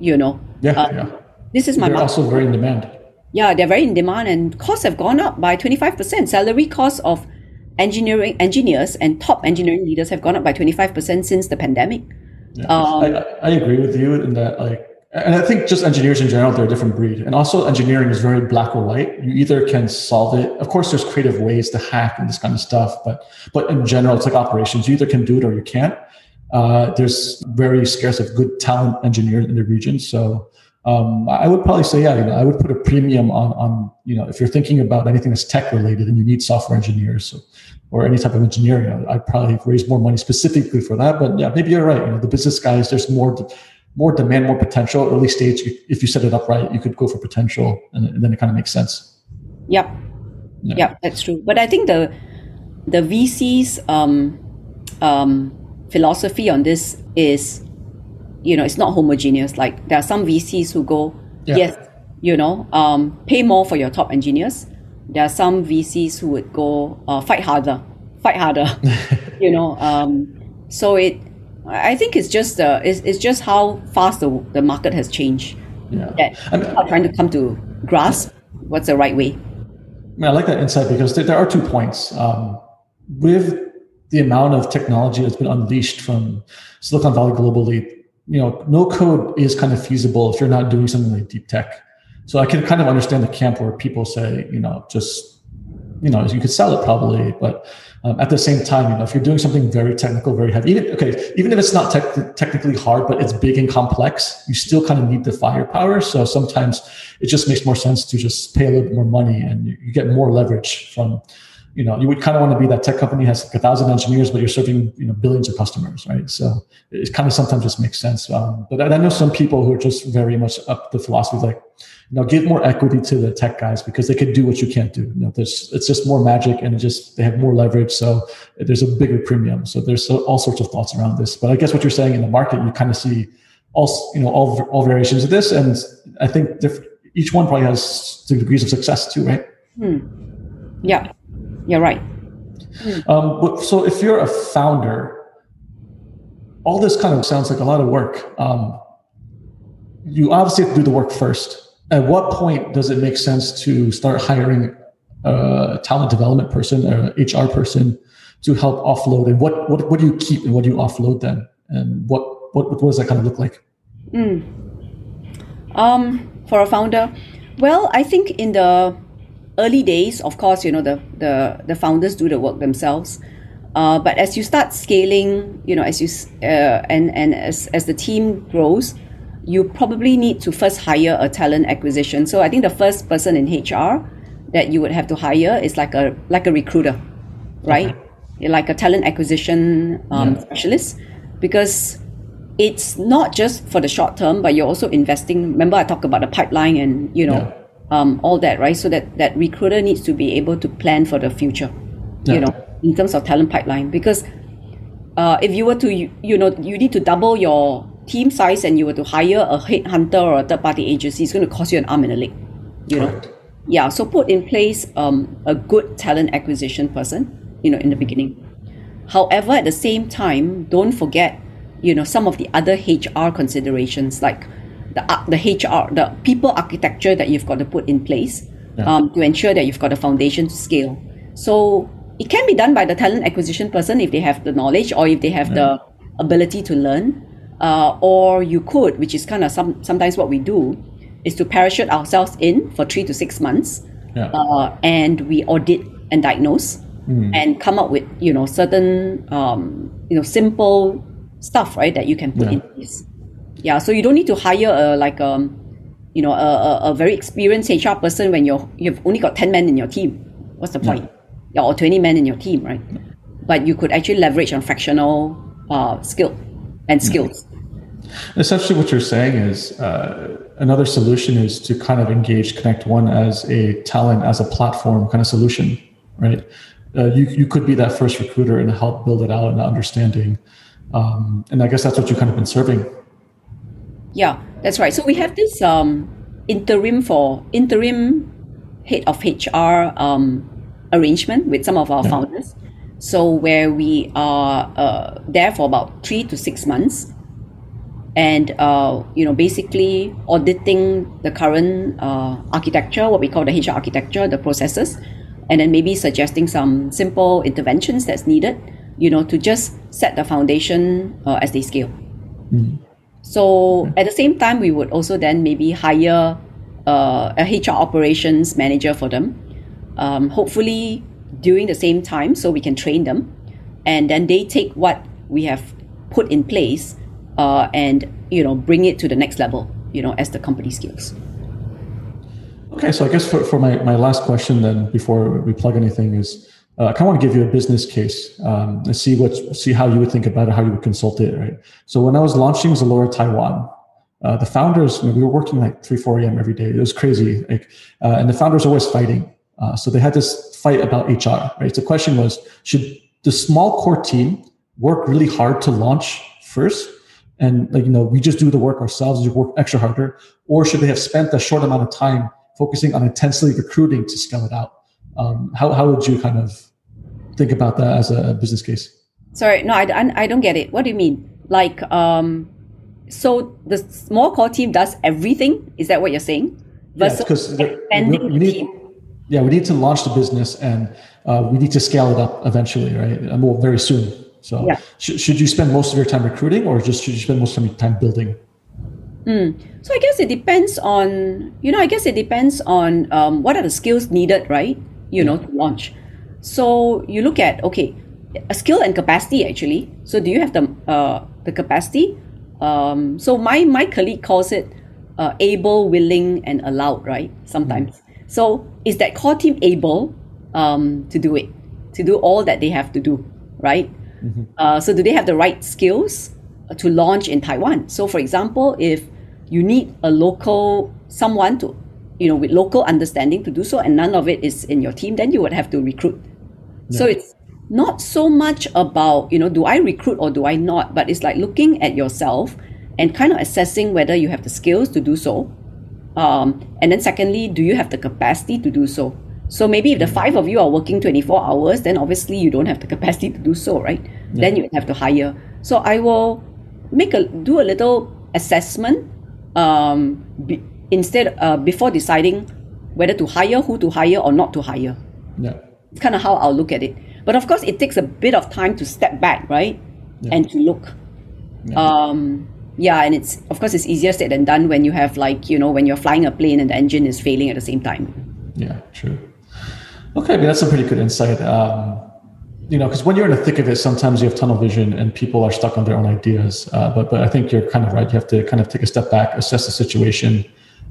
You know, yeah, uh, yeah. This is my. They're also very in demand. Yeah, they're very in demand, and costs have gone up by twenty five percent. Salary costs of engineering engineers and top engineering leaders have gone up by twenty five percent since the pandemic. Yeah. Um, I, I agree with you in that, like And I think just engineers in general, they're a different breed. And also, engineering is very black or white. You either can solve it. Of course, there's creative ways to hack and this kind of stuff, but but in general, it's like operations. You either can do it or you can't. Uh, there's very scarce of good talent engineers in the region. So um, I would probably say, yeah, you know, I would put a premium on on you know if you're thinking about anything that's tech related and you need software engineers or any type of engineering, I'd probably raise more money specifically for that. But yeah, maybe you're right. You know, the business guys, there's more more demand, more potential. Early stage, if you set it up right, you could go for potential, and, and then it kind of makes sense. Yep. Yeah. Yep, that's true. But I think the the VC's um, um, philosophy on this is, you know, it's not homogeneous. Like there are some VCs who go, yeah. yes, you know, um, pay more for your top engineers. There are some VCs who would go uh, fight harder, fight harder. you know, um, so it I think it's just uh, it's, it's just how fast the, the market has changed. Yeah. That I mean, are trying to come to grasp what's the right way. I, mean, I like that insight because there, there are two points. Um, with the amount of technology that's been unleashed from Silicon Valley globally, you know, no code is kind of feasible if you're not doing something like deep tech. So I can kind of understand the camp where people say, you know, just, you know, you could sell it probably, but um, at the same time, you know, if you're doing something very technical, very heavy, even okay, even if it's not te- technically hard, but it's big and complex, you still kind of need the firepower. So sometimes it just makes more sense to just pay a little bit more money, and you get more leverage from. You know, you would kind of want to be that tech company has like a thousand engineers, but you're serving you know billions of customers, right? So it kind of sometimes just makes sense. Um, but I know some people who are just very much up the philosophy like you know, give more equity to the tech guys because they can do what you can't do. You know, there's, it's just more magic and just, they have more leverage. So there's a bigger premium. So there's all sorts of thoughts around this. But I guess what you're saying in the market, you kind of see all, you know, all, all variations of this. And I think diff- each one probably has degrees of success too, right? Hmm. Yeah, you're right. Um, so if you're a founder, all this kind of sounds like a lot of work. Um, you obviously have to do the work first at what point does it make sense to start hiring a talent development person or HR person to help offload and what, what, what do you keep and what do you offload then? And what, what, what does that kind of look like? Mm. Um, for a founder, well, I think in the early days, of course, you know, the, the, the founders do the work themselves. Uh, but as you start scaling, you know, as you, uh, and, and as, as the team grows, you probably need to first hire a talent acquisition. So I think the first person in HR that you would have to hire is like a like a recruiter, right? Okay. Like a talent acquisition um, yeah. specialist, because it's not just for the short term, but you're also investing. Remember, I talked about the pipeline and you know yeah. Um, all that, right? So that that recruiter needs to be able to plan for the future, yeah. you know, in terms of talent pipeline, because uh, if you were to you, you know you need to double your team size and you were to hire a headhunter or a third party agency, it's going to cost you an arm and a leg. You know, yeah. So put in place um, a good talent acquisition person. You know, in the beginning. However, at the same time, don't forget, you know, some of the other HR considerations like the uh, the HR, the people architecture that you've got to put in place yeah. um, to ensure that you've got a foundation to scale. So it can be done by the talent acquisition person if they have the knowledge or if they have yeah. the ability to learn. Uh, or you could, which is kind of some, sometimes what we do, is to parachute ourselves in for three to six months, yeah. uh, and we audit and diagnose, mm. and come up with you know certain um, you know simple stuff right that you can put in place. Yeah, so you don't need to hire a like um you know a, a, a very experienced HR person when you're you've only got ten men in your team. What's the point? Yeah. or twenty men in your team, right? But you could actually leverage on fractional uh, skill and skills. Essentially, what you're saying is uh, another solution is to kind of engage Connect One as a talent, as a platform kind of solution, right? Uh, you, you could be that first recruiter and help build it out and understanding. Um, and I guess that's what you've kind of been serving. Yeah, that's right. So we have this um, interim for interim head of HR um, arrangement with some of our yeah. founders. So where we are uh, there for about three to six months and uh, you know basically auditing the current uh, architecture, what we call the HR architecture, the processes, and then maybe suggesting some simple interventions that's needed, you know, to just set the foundation uh, as they scale. Mm. So at the same time, we would also then maybe hire uh, a HR operations manager for them. Um, hopefully during the same time, so we can train them, and then they take what we have put in place uh, and you know bring it to the next level. You know, as the company scales. Okay, so I guess for, for my, my last question then, before we plug anything, is uh, I kind of want to give you a business case um, and see what see how you would think about it, how you would consult it, right? So when I was launching Zalora Taiwan, uh, the founders you know, we were working like three four a.m. every day. It was crazy, like, uh, and the founders were always fighting. Uh, so they had this fight about HR, right? The question was, should the small core team work really hard to launch first, and like you know we just do the work ourselves, just work extra harder, or should they have spent a short amount of time focusing on intensely recruiting to scale it out? Um, how, how would you kind of think about that as a business case? Sorry, no, I, I don't get it. What do you mean? Like, um, so the small core team does everything? Is that what you're saying? Versus yeah, because expanding we, we need, team. Yeah, we need to launch the business and uh, we need to scale it up eventually, right? And well, very soon. So, yeah. sh- should you spend most of your time recruiting, or just should you spend most of your time building? Mm. So I guess it depends on you know I guess it depends on um, what are the skills needed, right? You know, to launch. So you look at okay, a skill and capacity actually. So do you have the uh, the capacity? Um, so my my colleague calls it uh, able, willing, and allowed. Right? Sometimes. Mm-hmm. So is that core team able um, to do it, to do all that they have to do? Right? Mm-hmm. Uh, so do they have the right skills to launch in Taiwan? So for example, if you need a local someone to you know, with local understanding to do so, and none of it is in your team, then you would have to recruit. Yeah. So it's not so much about, you know, do I recruit or do I not, but it's like looking at yourself and kind of assessing whether you have the skills to do so. Um, and then secondly, do you have the capacity to do so? So maybe if the mm. five of you are working 24 hours, then obviously you don't have the capacity to do so, right? Yeah. Then you have to hire. So I will make a do a little assessment um, be, instead uh, before deciding whether to hire, who to hire, or not to hire. Yeah. It's kind of how I'll look at it. But of course, it takes a bit of time to step back, right? Yeah. And to look. Yeah. Um, yeah, and it's of course it's easier said than done when you have like you know when you're flying a plane and the engine is failing at the same time. Yeah, true. Okay, I mean, that's a pretty good insight. Um, you know, because when you're in the thick of it, sometimes you have tunnel vision and people are stuck on their own ideas. Uh, but but I think you're kind of right. You have to kind of take a step back, assess the situation,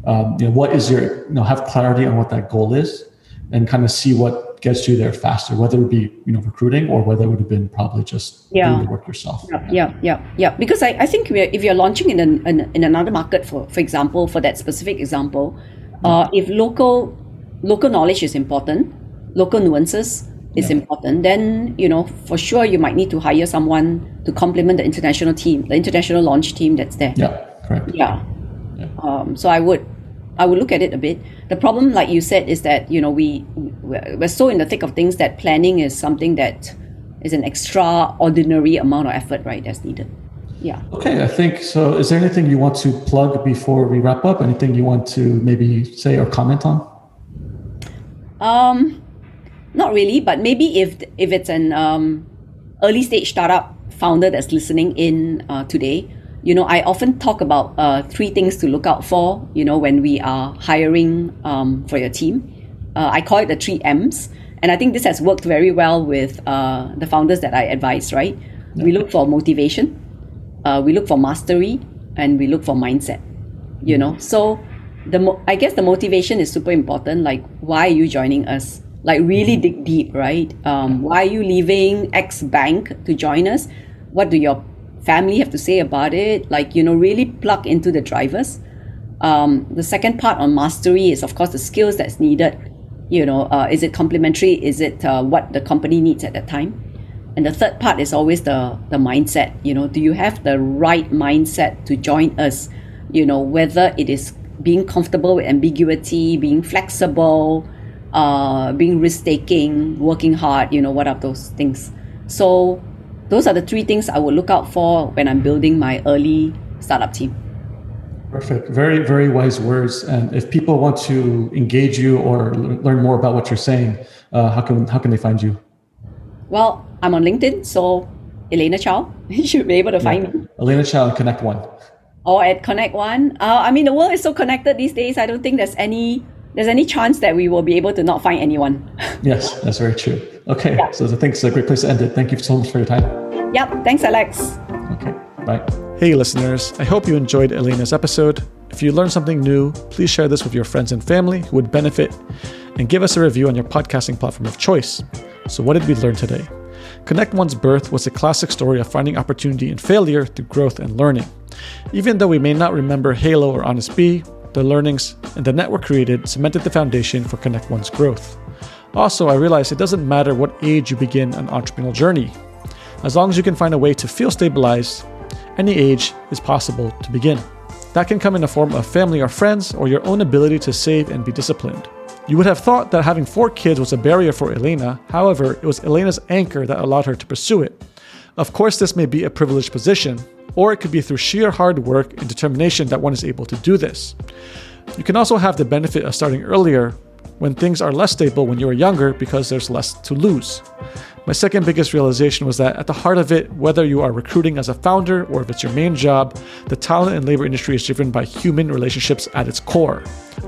um, you know, what is your, you know, have clarity on what that goal is and kind of see what gets you there faster, whether it be, you know, recruiting or whether it would have been probably just yeah. doing the work yourself. Yeah, yeah, yeah. yeah. Because I, I think if you're launching in, an, in, in another market, for, for example, for that specific example, uh, if local local knowledge is important, local nuances is yeah. important, then, you know, for sure you might need to hire someone to complement the international team, the international launch team that's there. Yeah, correct. Yeah. yeah. Um, so I would I would look at it a bit. The problem, like you said, is that you know we we're so in the thick of things that planning is something that is an extraordinary amount of effort, right? That's needed. Yeah. Okay, I think so. Is there anything you want to plug before we wrap up? Anything you want to maybe say or comment on? Um, not really, but maybe if if it's an um, early stage startup founder that's listening in uh, today you know, I often talk about uh, three things to look out for, you know, when we are hiring um, for your team. Uh, I call it the three M's. And I think this has worked very well with uh, the founders that I advise, right? Yeah. We look for motivation, uh, we look for mastery, and we look for mindset, you know? So the mo- I guess the motivation is super important. Like, why are you joining us? Like, really dig deep, right? Um, why are you leaving X bank to join us? What do your family have to say about it like you know really plug into the drivers. Um, the second part on mastery is of course the skills that's needed. You know uh, is it complementary? Is it uh, what the company needs at that time? And the third part is always the the mindset. You know do you have the right mindset to join us? You know whether it is being comfortable with ambiguity being flexible uh, being risk taking working hard you know what are those things? So those are the three things I would look out for when I'm building my early startup team. Perfect. Very, very wise words. And if people want to engage you or learn more about what you're saying, uh, how can how can they find you? Well, I'm on LinkedIn, so Elena Chow. You should be able to find me. Elena Chow and Connect One. or at Connect One. Uh, I mean, the world is so connected these days. I don't think there's any there's any chance that we will be able to not find anyone. yes, that's very true. Okay, yeah. so I think it's a great place to end it. Thank you so much for your time. Yep, thanks, Alex. Okay, bye. Hey, listeners, I hope you enjoyed Elena's episode. If you learned something new, please share this with your friends and family who would benefit and give us a review on your podcasting platform of choice. So, what did we learn today? Connect One's birth was a classic story of finding opportunity in failure through growth and learning. Even though we may not remember Hailo or Honest Bee, the learnings and the network created cemented the foundation for Connect One's growth. Also, I realized it doesn't matter what age you begin an entrepreneurial journey. As long as you can find a way to feel stabilized, any age is possible to begin. That can come in the form of family or friends or your own ability to save and be disciplined. You would have thought that having four kids was a barrier for Elena, however, it was Elena's anchor that allowed her to pursue it. Of course, this may be a privileged position, or it could be through sheer hard work and determination that one is able to do this. You can also have the benefit of starting earlier when things are less stable when you are younger because there's less to lose. My second biggest realization was that at the heart of it, whether you are recruiting as a founder or if it's your main job, the talent and labor industry is driven by human relationships at its core.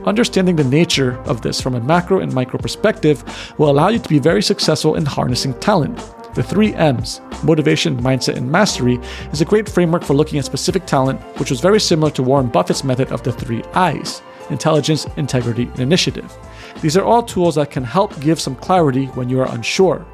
Understanding the nature of this from a macro and micro perspective will allow you to be very successful in harnessing talent. The three M's motivation, mindset, and mastery is a great framework for looking at specific talent, which was very similar to Warren Buffett's method of the three I's intelligence, integrity, and initiative. These are all tools that can help give some clarity when you are unsure.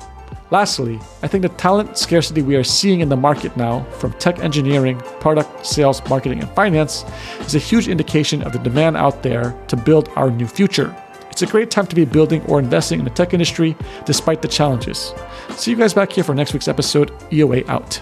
Lastly, I think the talent scarcity we are seeing in the market now, from tech engineering, product, sales, marketing, and finance, is a huge indication of the demand out there to build our new future. It's a great time to be building or investing in the tech industry despite the challenges. See you guys back here for next week's episode. EOA out.